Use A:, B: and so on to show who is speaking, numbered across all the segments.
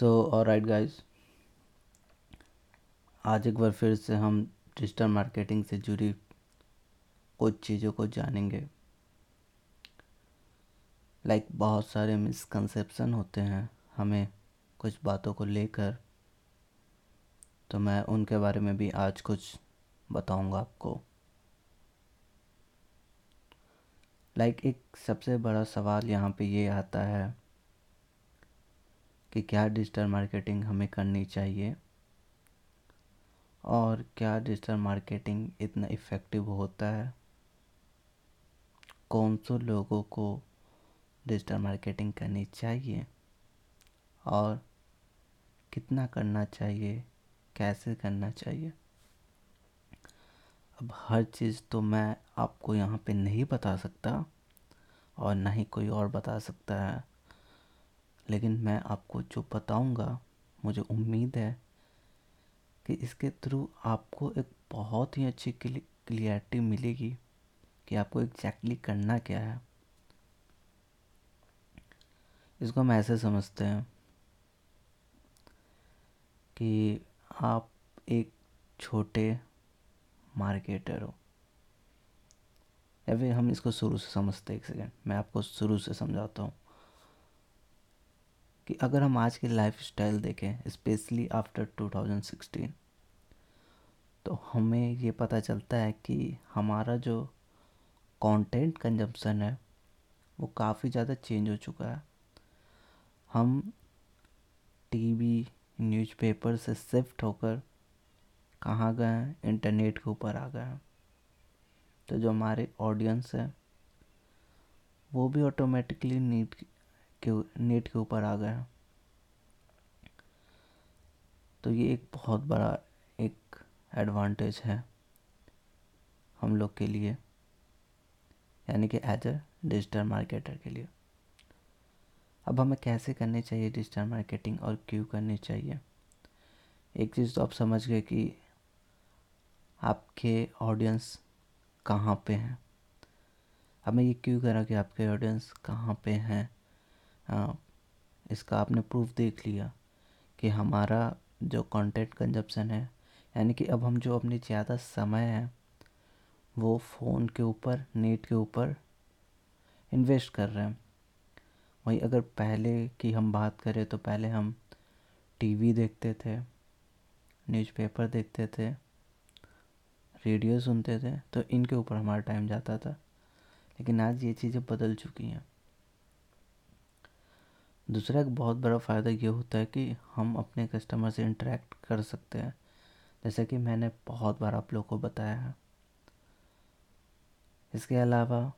A: सो right guys आज एक बार फिर से हम डिजिटल मार्केटिंग से जुड़ी कुछ चीज़ों को जानेंगे। लाइक like, बहुत सारे मिसकंसेप्शन होते हैं हमें कुछ बातों को लेकर। तो मैं उनके बारे में भी आज कुछ बताऊँगा आपको। लाइक like, एक सबसे बड़ा सवाल यहाँ पे ये आता है कि क्या डिजिटल मार्केटिंग हमें करनी चाहिए और क्या डिजिटल मार्केटिंग इतना इफ़ेक्टिव होता है? कौन से लोगों को डिजिटल मार्केटिंग करनी चाहिए और कितना करना चाहिए, कैसे करना चाहिए? अब हर चीज़ तो मैं आपको यहाँ पे नहीं बता सकता और ना ही कोई और बता सकता है। लेकिन मैं आपको जो बताऊँगा, मुझे उम्मीद है कि इसके थ्रू आपको एक बहुत ही अच्छी क्लियरिटी मिलेगी कि आपको एग्जैक्टली exactly करना क्या है। इसको हम ऐसे समझते हैं कि आप एक छोटे मार्केटर हो। या फिर हम इसको शुरू से समझते हैं, एक सेकेंड मैं आपको शुरू से समझाता हूँ। कि अगर हम आज की लाइफ स्टाइल देखें स्पेशली आफ्टर 2016 तो हमें ये पता चलता है कि हमारा जो कंटेंट कंजम्पशन है, वो काफ़ी ज़्यादा चेंज हो चुका है। हम टीवी न्यूज़पेपर से शिफ्ट होकर कहाँ गए हैं? इंटरनेट के ऊपर आ गए हैं। तो जो हमारे ऑडियंस है, वो भी ऑटोमेटिकली नीट के नेट के ऊपर आ गया तो ये एक बहुत बड़ा एक एडवांटेज है हम लोग के लिए, यानी कि एज अ डिजिटल मार्केटर के लिए। अब हमें कैसे करनी चाहिए डिजिटल मार्केटिंग और क्यों करनी चाहिए? एक चीज़ तो आप समझ गए कि आपके ऑडियंस कहाँ पे हैं। हमें ये क्यों करा कि आपके ऑडियंस कहाँ पे हैं? हाँ इसका आपने प्रूफ देख लिया कि हमारा जो कंटेंट कंजप्शन है, यानी कि अब हम जो अपनी ज़्यादा समय है, वो फ़ोन के ऊपर नेट के ऊपर इन्वेस्ट कर रहे हैं। वहीं अगर पहले की हम बात करें तो पहले हम टीवी देखते थे न्यूज़पेपर देखते थे रेडियो सुनते थे तो इनके ऊपर हमारा टाइम जाता था। लेकिन आज ये चीज़ें बदल चुकी हैं। दूसरा एक बहुत बड़ा फ़ायदा ये होता है कि हम अपने कस्टमर से इंटरेक्ट कर सकते हैं। जैसे कि मैंने बहुत बार आप लोग को बताया है। इसके अलावा,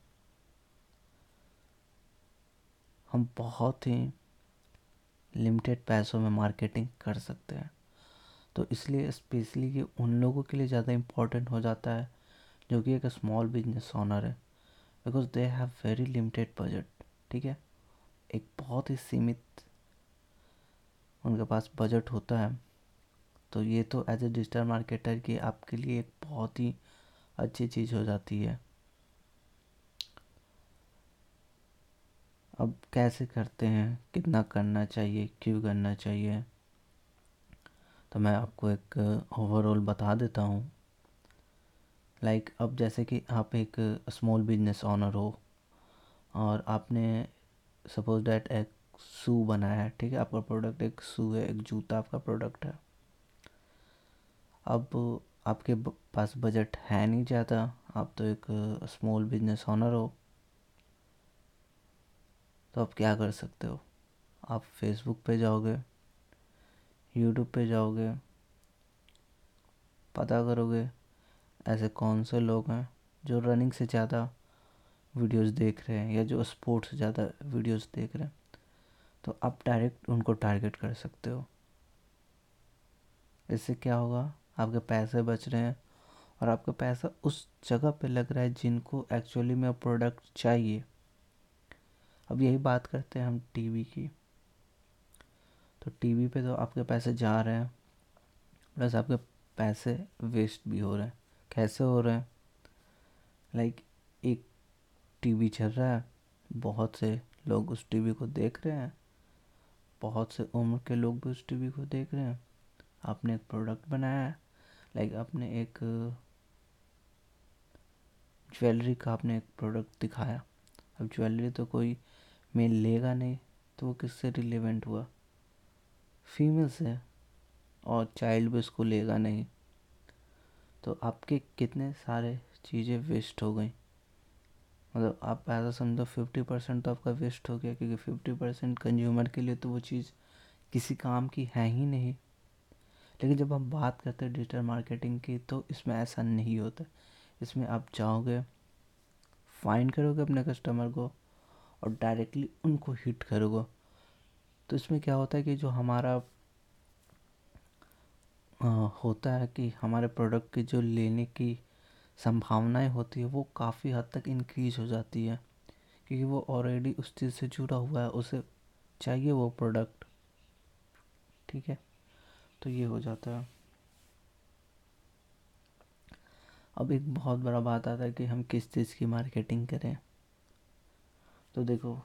A: हम बहुत ही लिमिटेड पैसों में मार्केटिंग कर सकते हैं। तो इसलिए स्पेशली ये उन लोगों के लिए ज़्यादा इम्पोर्टेंट हो जाता है, जो कि एक स्मॉल बिज़नेस ऑनर है। Because they have very limited budget ठीक है? एक बहुत ही सीमित उनके पास बजट होता है। तो ये तो एज ए डिजिटल मार्केटर की आपके लिए एक बहुत ही अच्छी चीज़ हो जाती है। अब कैसे करते हैं? कितना करना चाहिए? क्यों करना चाहिए? तो मैं आपको एक ओवरऑल बता देता हूँ। लाइक like, अब जैसे कि आप एक स्मॉल बिज़नेस ऑनर हो और आपने सपोज़ डैट एक शू बनाया है, ठीक है? आपका प्रोडक्ट एक शू है, एक जूता आपका प्रोडक्ट है। अब आपके पास बजट है नहीं ज़्यादा, आप तो एक स्मॉल बिज़नेस ऑनर हो। तो आप क्या कर सकते हो? आप फेसबुक पे जाओगे यूट्यूब पे जाओगे, पता करोगे ऐसे कौन से लोग हैं जो रनिंग से ज़्यादा वीडियोस देख रहे हैं या जो स्पोर्ट्स ज़्यादा वीडियोस देख रहे हैं तो आप डायरेक्ट उनको टारगेट कर सकते हो। इससे क्या होगा? आपके पैसे बच रहे हैं और आपका पैसा उस जगह पे लग रहा है जिनको एक्चुअली में प्रोडक्ट चाहिए। अब यही बात करते हैं हम टीवी की। तो टीवी पे तो आपके पैसे जा रहे हैं, प्लस आपके पैसे वेस्ट भी हो रहे हैं। कैसे हो रहे हैं? लाइक एक टीवी चल रहा है। बहुत से लोग उस टीवी को देख रहे हैं। बहुत से उम्र के लोग भी उस टीवी को देख रहे हैं। आपने एक प्रोडक्ट बनाया है। लाइक आपने एक, ज्वेलरी का आपने एक प्रोडक्ट दिखाया। अब ज्वेलरी तो कोई मेल लेगा नहीं तो वो किससे रिलेवेंट हुआ? फीमेल से। और चाइल्ड भी उसको लेगा नहीं। तो आपके कितने सारे चीज़ें वेस्ट हो गई? मतलब आप ऐसा समझो फिफ्टी परसेंट तो आपका वेस्ट हो गया क्योंकि फिफ्टी परसेंट कंज्यूमर के लिए तो वो चीज़ किसी काम की है ही नहीं। लेकिन जब हम बात करते हैं डिजिटल मार्केटिंग की तो इसमें ऐसा नहीं होता। इसमें आप जाओगे फाइंड करोगे अपने कस्टमर को और डायरेक्टली उनको हिट करोगे। तो इसमें क्या होता है कि जो हमारा आ, होता है कि हमारे प्रोडक्ट की जो लेने की संभावनाएँ होती है, वो काफ़ी हद तक इंक्रीज हो जाती है, क्योंकि वो ऑलरेडी उस चीज़ से जुड़ा हुआ है, उसे चाहिए वो प्रोडक्ट ठीक है? तो ये हो जाता है। अब एक बहुत बड़ा बात आता है कि हम किस चीज़ की मार्केटिंग करें। तो देखो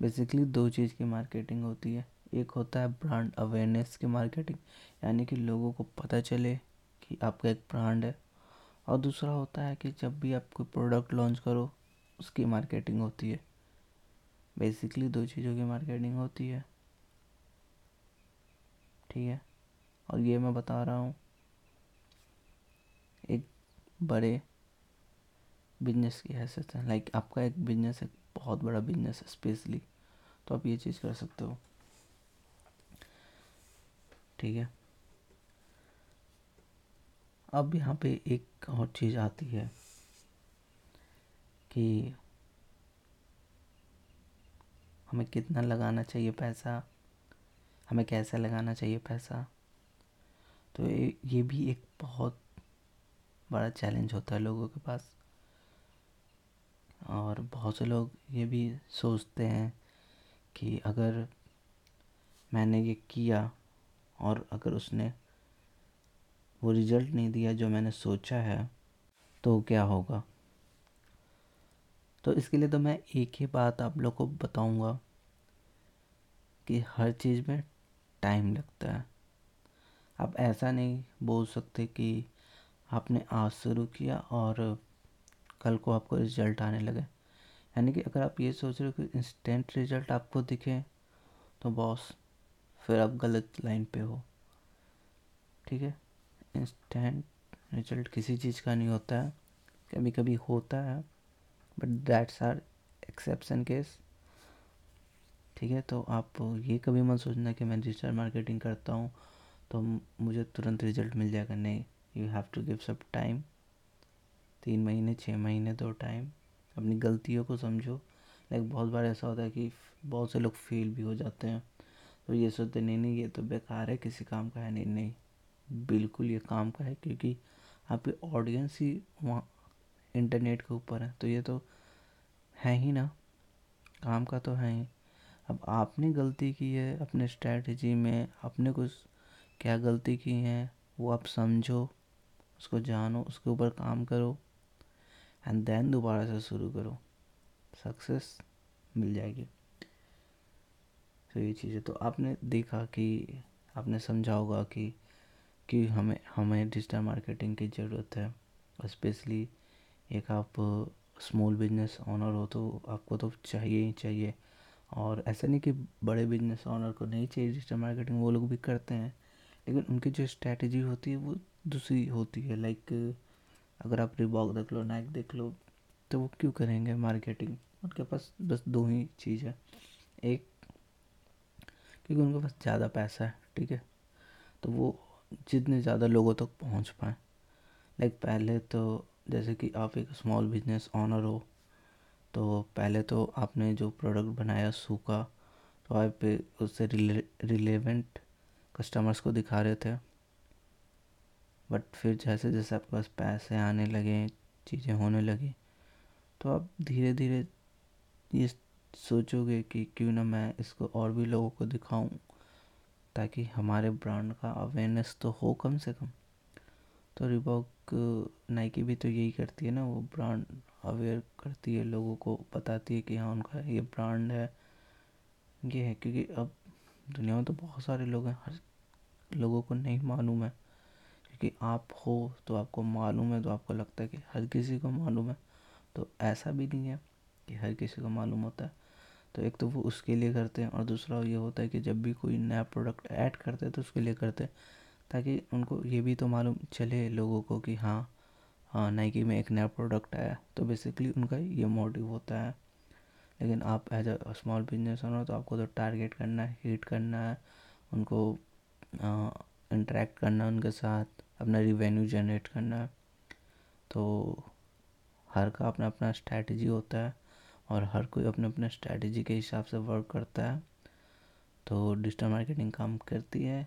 A: बेसिकली दो चीज़ की मार्केटिंग होती है। एक होता है ब्रांड अवेयरनेस की मार्केटिंग यानी कि लोगों को पता चले कि आपका एक ब्रांड है। और दूसरा होता है कि जब भी आप कोई प्रोडक्ट लॉन्च करो, उसकी मार्केटिंग होती है। बेसिकली दो चीज़ों की मार्केटिंग होती है। ठीक है? और ये मैं बता रहा हूँ, एक बड़े बिज़नेस की हैसियत है। लाइक आपका एक बिज़नेस एक बहुत बड़ा बिज़नेस है स्पेशली तो आप ये चीज़ कर सकते हो। ठीक है? अब यहाँ पे एक और चीज़ आती है कि हमें कितना लगाना चाहिए पैसा? हमें कैसे लगाना चाहिए पैसा? तो ये भी एक बहुत बड़ा चैलेंज होता है लोगों के पास। और बहुत से लोग ये भी सोचते हैं कि अगर मैंने ये किया और अगर उसने वो रिज़ल्ट नहीं दिया जो मैंने सोचा है तो क्या होगा? तो इसके लिए तो मैं एक ही बात आप लोग को बताऊँगा कि हर चीज़ में टाइम लगता है। आप ऐसा नहीं बोल सकते कि आपने आज शुरू किया और कल को आपको रिज़ल्ट आने लगे। यानी कि अगर आप ये सोच रहे हो कि इंस्टेंट रिज़ल्ट आपको दिखे तो बॉस फिर आप गलत लाइन पे हो। ठीक है? इंस्टेंट रिज़ल्ट किसी चीज़ का नहीं होता है कभी कभी होता है but that's are exception case ठीक है? तो आप ये कभी मत सोचना कि मैं डिजिटल मार्केटिंग करता हूँ तो मुझे तुरंत रिज़ल्ट मिल जाएगा। नहीं you have to give some time तीन महीने छः महीने दो टाइम अपनी गलतियों को समझो। लाइक बहुत बार ऐसा होता है कि बहुत से लोग फेल भी हो जाते हैं तो ये सोचते नहीं नहीं, ये तो बेकार है, किसी काम का है, नहीं नहीं। बिल्कुल ये काम का है क्योंकि आपकी ऑडियंस ही वहाँ इंटरनेट के ऊपर है। तो ये तो है ही ना। काम का तो है ही। अब आपने गलती की है अपने स्ट्रैटेजी में, आपने कुछ क्या गलती की है, वो आप समझो, उसको जानो, उसके ऊपर काम करो एंड देन दोबारा से शुरू करो। सक्सेस मिल जाएगी। तो ये चीज़ें तो आपने देखा कि, आपने समझा होगा कि कि हमें हमें डिजिटल मार्केटिंग की ज़रूरत है। स्पेशली एक आप स्मॉल बिज़नेस ऑनर हो तो आपको तो चाहिए ही चाहिए। और ऐसा नहीं कि बड़े बिज़नेस ऑनर को नहीं चाहिए डिजिटल मार्केटिंग वो लोग भी करते हैं। लेकिन उनकी जो स्ट्रैटेजी होती है, वो दूसरी होती है। लाइक अगर आप रिबॉक देख लो नाइक देख लो तो वो क्यों करेंगे मार्केटिंग उनके पास बस दो ही चीज़ है। एक, क्योंकि उनके पास ज़्यादा पैसा है, ठीक है? तो वो जितने ज़्यादा लोगों तक पहुँच पाएँ। लाइक पहले तो जैसे कि आप एक स्मॉल बिज़नेस ऑनर हो तो पहले तो आपने जो प्रोडक्ट बनाया, सूखा तो आप उससे रिले रिलेवेंट कस्टमर्स को दिखा रहे थे। बट फिर जैसे जैसे आपके पास पैसे आने लगे, चीज़ें होने लगी तो आप धीरे धीरे ये सोचोगे कि क्यों ना मैं इसको और भी लोगों को दिखाऊँ। ताकि हमारे ब्रांड का अवेयरनेस तो हो कम से कम। तो रिबॉक नाइकी भी तो यही करती है ना, वो ब्रांड अवेयर करती है, लोगों को बताती है कि हाँ उनका ये ब्रांड है। ये है, क्योंकि अब दुनिया में तो बहुत सारे लोग हैं, हर लोगों को नहीं मालूम है। क्योंकि आप हो तो आपको मालूम है तो आपको लगता है कि हर किसी को मालूम है। तो ऐसा भी नहीं है कि हर किसी को मालूम होता है। तो एक तो वो उसके लिए करते हैं और दूसरा ये होता है कि जब भी कोई नया प्रोडक्ट ऐड करते हैं तो उसके लिए करते हैं। ताकि उनको ये भी तो मालूम चले लोगों को कि हाँ हाँ नाइकी में एक नया प्रोडक्ट आया। तो बेसिकली उनका ये मोटिव होता है। लेकिन आप as a small business owner तो आपको तो टारगेट करना है हीट करना है, उनको इंटरेक्ट करना है उनके साथ, अपना रिवेन्यू जनरेट करना है। तो हर का अपना अपना स्ट्रैटेजी होता है। और हर कोई अपने अपने स्ट्रैटेजी के हिसाब से वर्क करता है तो डिजिटल मार्केटिंग काम करती है।